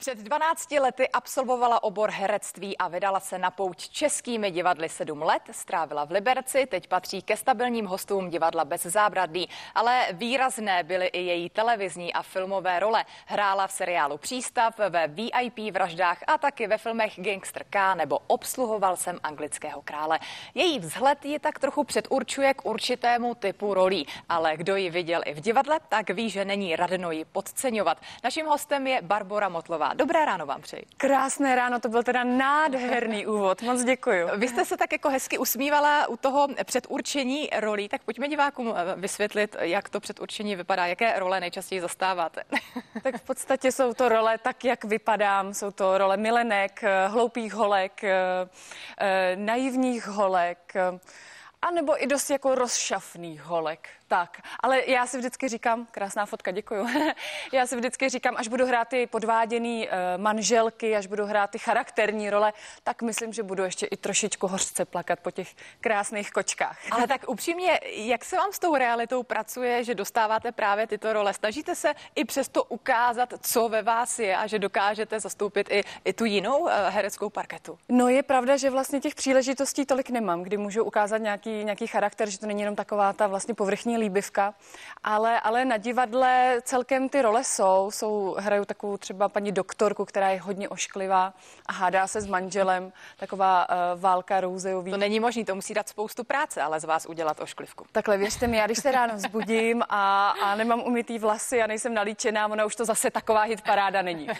Před 12 lety absolvovala obor herectví a vydala se na pouť českými divadly 7 let. Strávila v Liberci, teď patří ke stabilním hostům divadla bez zábradlí, ale výrazné byly i její televizní a filmové role. Hrála v seriálu Přístav, ve VIP vraždách a taky ve filmech Gangster K nebo Obsluhoval jsem anglického krále. Její vzhled ji tak trochu předurčuje k určitému typu rolí, ale kdo ji viděl i v divadle, tak ví, že není radno ji podceňovat. Naším hostem je Barbora Motlová. Dobré ráno vám přeji. Krásné ráno, to byl teda nádherný úvod. Moc děkuji. Vy jste se tak jako hezky usmívala u toho předurčení rolí, tak pojďme divákům eh, vysvětlit, jak to předurčení vypadá, jaké role nejčastěji zastáváte. Tak v podstatě jsou to role tak, jak vypadám. Jsou to role milenek, eh, hloupých holek, eh, naivních holek, a nebo i dost jako rozšafných holek. Tak, ale já si vždycky říkám, krásná fotka, děkuju. já si vždycky říkám, až budu hrát ty podváděný uh, manželky, až budu hrát ty charakterní role, tak myslím, že budu ještě i trošičku hořce plakat po těch krásných kočkách. ale tak upřímně, jak se vám s tou realitou pracuje, že dostáváte právě tyto role? Snažíte se i přesto ukázat, co ve vás je a že dokážete zastoupit i, i tu jinou uh, hereckou parketu? No je pravda, že vlastně těch příležitostí tolik nemám, kdy můžu ukázat nějaký, nějaký charakter, že to není jenom taková ta vlastně povrchní líbivka, ale, ale na divadle celkem ty role jsou, jsou, hraju takovou třeba paní doktorku, která je hodně ošklivá a hádá se s manželem, taková uh, válka rouzejový. To není možné, to musí dát spoustu práce, ale z vás udělat ošklivku. Takhle věřte mi, já když se ráno vzbudím a, a nemám umytý vlasy a nejsem nalíčená, ona už to zase taková hit paráda není.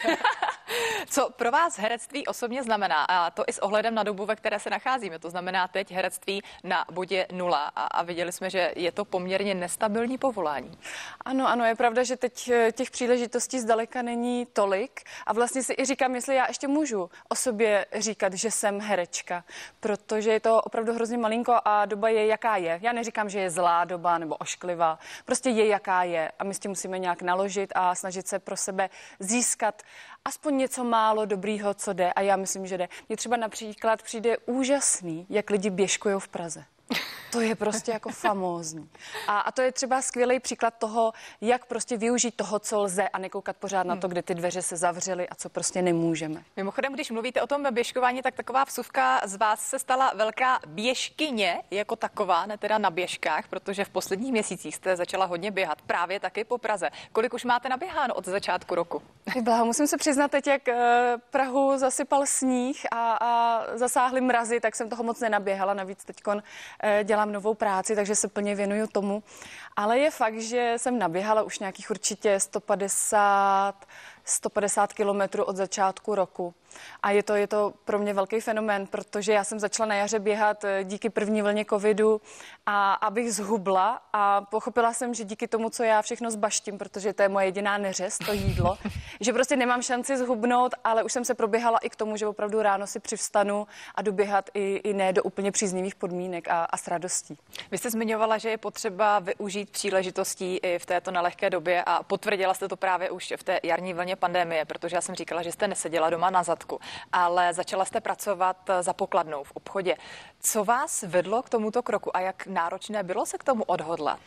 Co pro vás herectví osobně znamená, a to i s ohledem na dobu, ve které se nacházíme, to znamená teď herectví na bodě nula a, a viděli jsme, že je to poměrně nestabilní povolání. Ano, ano, je pravda, že teď eh, těch příležitostí zdaleka není tolik a vlastně si i říkám, jestli já ještě můžu o sobě říkat, že jsem herečka, protože je to opravdu hrozně malinko a doba je, jaká je. Já neříkám, že je zlá doba nebo ošklivá, prostě je, jaká je a my s tím musíme nějak naložit a snažit se pro sebe získat aspoň něco málo dobrýho, co jde a já myslím, že jde. Mně třeba například přijde úžasný, jak lidi běžkují v Praze. To je prostě jako famózní. A, a to je třeba skvělý příklad toho, jak prostě využít toho, co lze a nekoukat pořád na to, hmm. kde ty dveře se zavřely a co prostě nemůžeme. Mimochodem, když mluvíte o tom běžkování, tak taková vsuvka z vás se stala velká běžkyně jako taková, ne teda na běžkách, protože v posledních měsících jste začala hodně běhat právě taky po Praze. Kolik už máte naběháno od začátku roku? Byla, musím se přiznat teď, jak uh, Prahu zasypal sníh a, a zasáhly mrazy, tak jsem toho moc nenaběhala. Navíc teď uh, dělám dělám novou práci, takže se plně věnuju tomu. Ale je fakt, že jsem naběhala už nějakých určitě 150 150 kilometrů od začátku roku. A je to, je to pro mě velký fenomén, protože já jsem začala na jaře běhat eh, díky první vlně covidu a abych zhubla a pochopila jsem, že díky tomu, co já všechno zbaštím, protože to je moje jediná neřez, to jídlo, že prostě nemám šanci zhubnout, ale už jsem se proběhala i k tomu, že opravdu ráno si přivstanu a doběhat i, i ne do úplně příznivých podmínek a, a s radostí. Vy jste zmiňovala, že je potřeba využít příležitostí i v této nelehké době a potvrdila jste to právě už v té jarní vlně pandemie, protože já jsem říkala, že jste neseděla doma na zadku, ale začala jste pracovat za pokladnou v obchodě. Co vás vedlo k tomuto kroku a jak náročné bylo se k tomu odhodlat?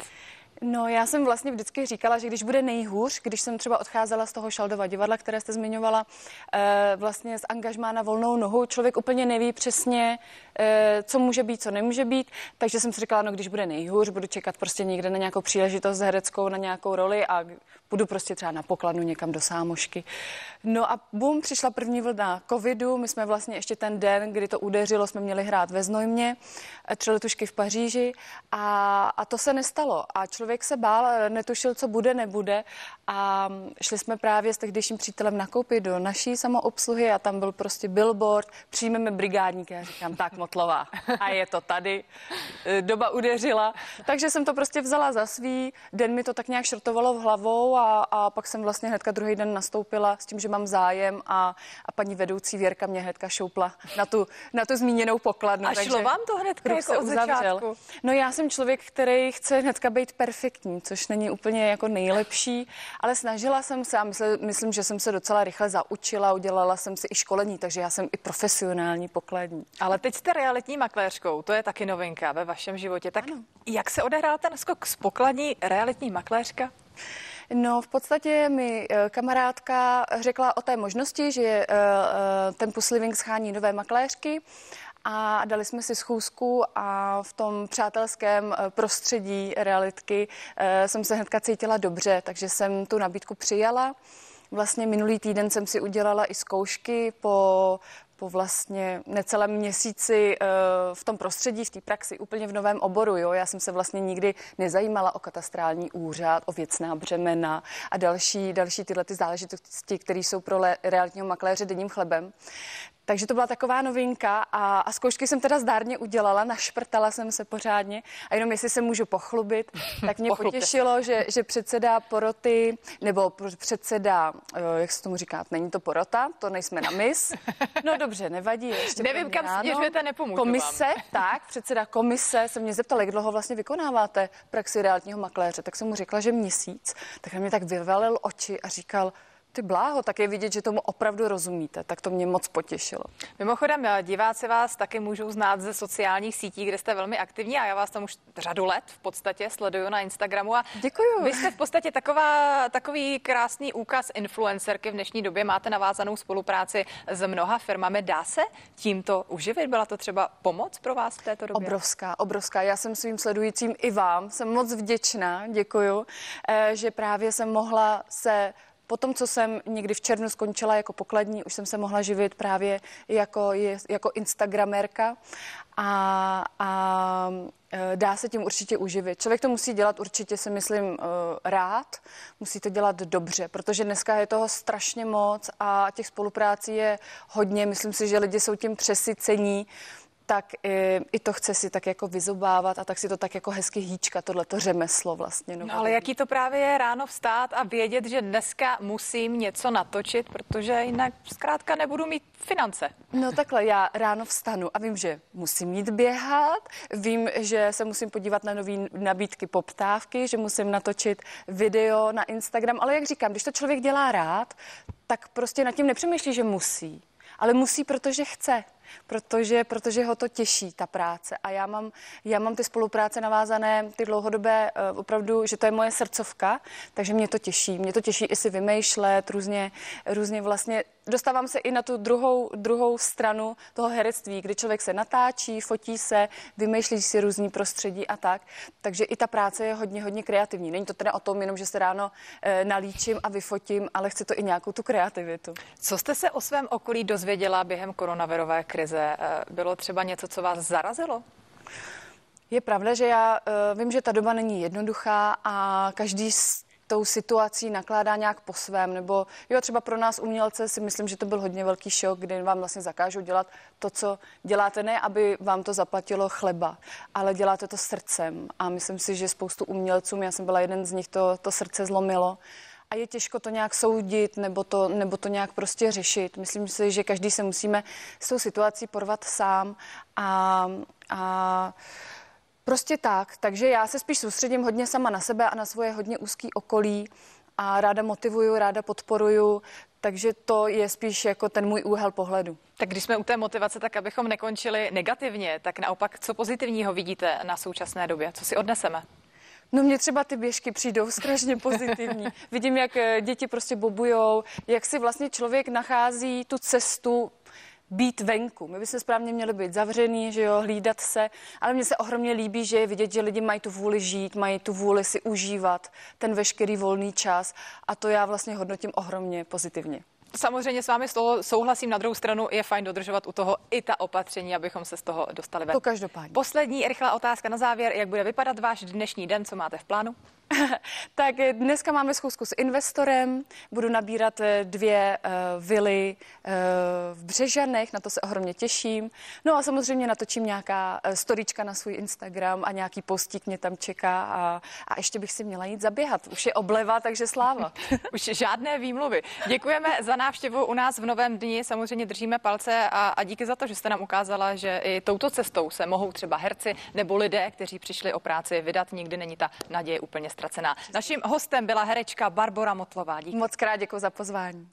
No, já jsem vlastně vždycky říkala, že když bude nejhůř, když jsem třeba odcházela z toho Šaldova divadla, které jste zmiňovala, eh, vlastně z angažmá na volnou nohu, člověk úplně neví přesně, eh, co může být, co nemůže být, takže jsem si říkala, no když bude nejhůř, budu čekat prostě někde na nějakou příležitost hereckou, na nějakou roli a budu prostě třeba na pokladnu někam do sámošky. No a bum, přišla první vlna covidu, my jsme vlastně ještě ten den, kdy to udeřilo, jsme měli hrát ve Znojmě, eh, tři letušky v Paříži a, a to se nestalo. A člověk člověk se bál, netušil, co bude, nebude a šli jsme právě s tehdejším přítelem nakoupit do naší samoobsluhy a tam byl prostě billboard, přijmeme brigádníky. Já říkám, tak Motlová. A je to tady. E, doba udeřila. Takže jsem to prostě vzala za svý. Den mi to tak nějak šrtovalo v hlavou a, a pak jsem vlastně hnedka druhý den nastoupila s tím, že mám zájem a, a paní vedoucí Věrka mě hnedka šoupla na tu, na tu zmíněnou pokladnu. A šlo vám to hnedka jako od začátku? No já jsem člověk, který chce hnedka být perfektní, což není úplně jako nejlepší, ale snažila jsem se a mysl, myslím, že jsem se docela rychle zaučila, udělala jsem si i školení, takže já jsem i profesionální pokladní. Ale teď jste realitní makléřkou, to je taky novinka ve vašem životě. Tak ano. jak se odehrál ten skok z pokladní realitní makléřka? No, v podstatě mi eh, kamarádka řekla o té možnosti, že eh, eh, ten Pusliving schání nové makléřky a dali jsme si schůzku a v tom přátelském prostředí realitky jsem se hnedka cítila dobře, takže jsem tu nabídku přijala. Vlastně minulý týden jsem si udělala i zkoušky po po vlastně necelém měsíci eh, v tom prostředí, v té praxi, úplně v novém oboru. Jo? Já jsem se vlastně nikdy nezajímala o katastrální úřad, o věcná břemena a další, další tyhle ty záležitosti, které jsou pro realitního makléře denním chlebem. Takže to byla taková novinka a, a zkoušky jsem teda zdárně udělala, našprtala jsem se pořádně a jenom jestli se můžu pochlubit, tak mě potěšilo, že, že předseda poroty, nebo předseda, eh, jak se tomu říká, není to porota, to nejsme na mis. No dobře, nevadí. Ještě Nevím, kam směřujete, nepomůžu Komise, vám. tak, předseda komise se mě zeptal, jak dlouho vlastně vykonáváte praxi realitního makléře, tak jsem mu řekla, že měsíc, tak na mě tak vyvalil oči a říkal, ty bláho, tak je vidět, že tomu opravdu rozumíte. Tak to mě moc potěšilo. Mimochodem, eh, diváci vás taky můžou znát ze sociálních sítí, kde jste velmi aktivní a já vás tam už řadu let v podstatě sleduju na Instagramu. A Děkuju. Vy jste v podstatě taková, takový krásný úkaz influencerky v dnešní době. Máte navázanou spolupráci s mnoha firmami. Dá se tímto uživit? Byla to třeba pomoc pro vás v této době? Obrovská, obrovská. Já jsem svým sledujícím i vám jsem moc vděčná, děkuju, eh, že právě jsem mohla se Potom, co jsem někdy v červnu skončila jako pokladní, už jsem se mohla živit právě jako, jako Instagramerka a, a e, dá se tím určitě uživit. Člověk to musí dělat určitě, si myslím, e, rád, musí to dělat dobře, protože dneska je toho strašně moc a těch spoluprácí je hodně. Myslím si, že lidi jsou tím přesycení tak i, i to chce si tak jako vyzobávat a tak si to tak jako hezky hýčka, tohleto řemeslo vlastně. No, ale jaký to právě je ráno vstát a vědět, že dneska musím něco natočit, protože jinak zkrátka nebudu mít finance. No takhle, já ráno vstanu a vím, že musím jít běhat, vím, že se musím podívat na nové nabídky poptávky, že musím natočit video na Instagram, ale jak říkám, když to člověk dělá rád, tak prostě nad tím nepřemýšlí, že musí, ale musí, protože chce protože, protože ho to těší, ta práce. A já mám, já mám ty spolupráce navázané, ty dlouhodobé, eh, opravdu, že to je moje srdcovka, takže mě to těší. Mě to těší i si vymýšlet, různě, různě vlastně dostávám se i na tu druhou, druhou stranu toho herectví, kdy člověk se natáčí, fotí se, vymýšlí si různý prostředí a tak. Takže i ta práce je hodně, hodně kreativní. Není to teda o tom jenom, že se ráno e, nalíčím a vyfotím, ale chci to i nějakou tu kreativitu. Co jste se o svém okolí dozvěděla během koronavirové krize? E, bylo třeba něco, co vás zarazilo? Je pravda, že já uh, vím, že ta doba není jednoduchá a každý tou situací nakládá nějak po svém, nebo jo, třeba pro nás umělce si myslím, že to byl hodně velký šok, kdy vám vlastně zakážou dělat to, co děláte, ne aby vám to zaplatilo chleba, ale děláte to srdcem. A myslím si, že spoustu umělcům, já jsem byla jeden z nich, to, to srdce zlomilo. A je těžko to nějak soudit nebo to, nebo to nějak prostě řešit. Myslím si, že každý se musíme s tou situací porvat sám. A, a Prostě tak, takže já se spíš soustředím hodně sama na sebe a na svoje hodně úzký okolí a ráda motivuju, ráda podporuju, takže to je spíš jako ten můj úhel pohledu. Tak když jsme u té motivace, tak abychom nekončili negativně, tak naopak, co pozitivního vidíte na současné době? Co si odneseme? No mě třeba ty běžky přijdou strašně pozitivní. Vidím, jak eh, děti prostě bobujou, jak si vlastně člověk nachází tu cestu být venku. My bychom správně měli být zavřený, že jo, hlídat se, ale mně se ohromně líbí, že je vidět, že lidi mají tu vůli žít, mají tu vůli si užívat ten veškerý volný čas a to já vlastně hodnotím ohromně pozitivně. Samozřejmě s vámi z toho souhlasím. Na druhou stranu je fajn dodržovat u toho i ta opatření, abychom se z toho dostali ven. To každopádně. Poslední rychlá otázka na závěr. Jak bude vypadat váš dnešní den? Co máte v plánu? tak dneska máme schůzku s investorem, budu nabírat eh, dvě uh, vily uh, v Břežanech, na to se ohromně těším. No a samozřejmě natočím nějaká storička na svůj Instagram a nějaký postík mě tam čeká a, a ještě bych si měla jít zaběhat. Už je obleva, takže sláva. Už žádné výmluvy. Děkujeme za návštěvu u nás v Novém dni, samozřejmě držíme palce a, a díky za to, že jste nám ukázala, že i touto cestou se mohou třeba herci nebo lidé, kteří přišli o práci vydat, nikdy není ta naděje úplně ztracená. Naším hostem byla herečka Barbara Motlová. Díky. Moc krát děkuji za pozvání.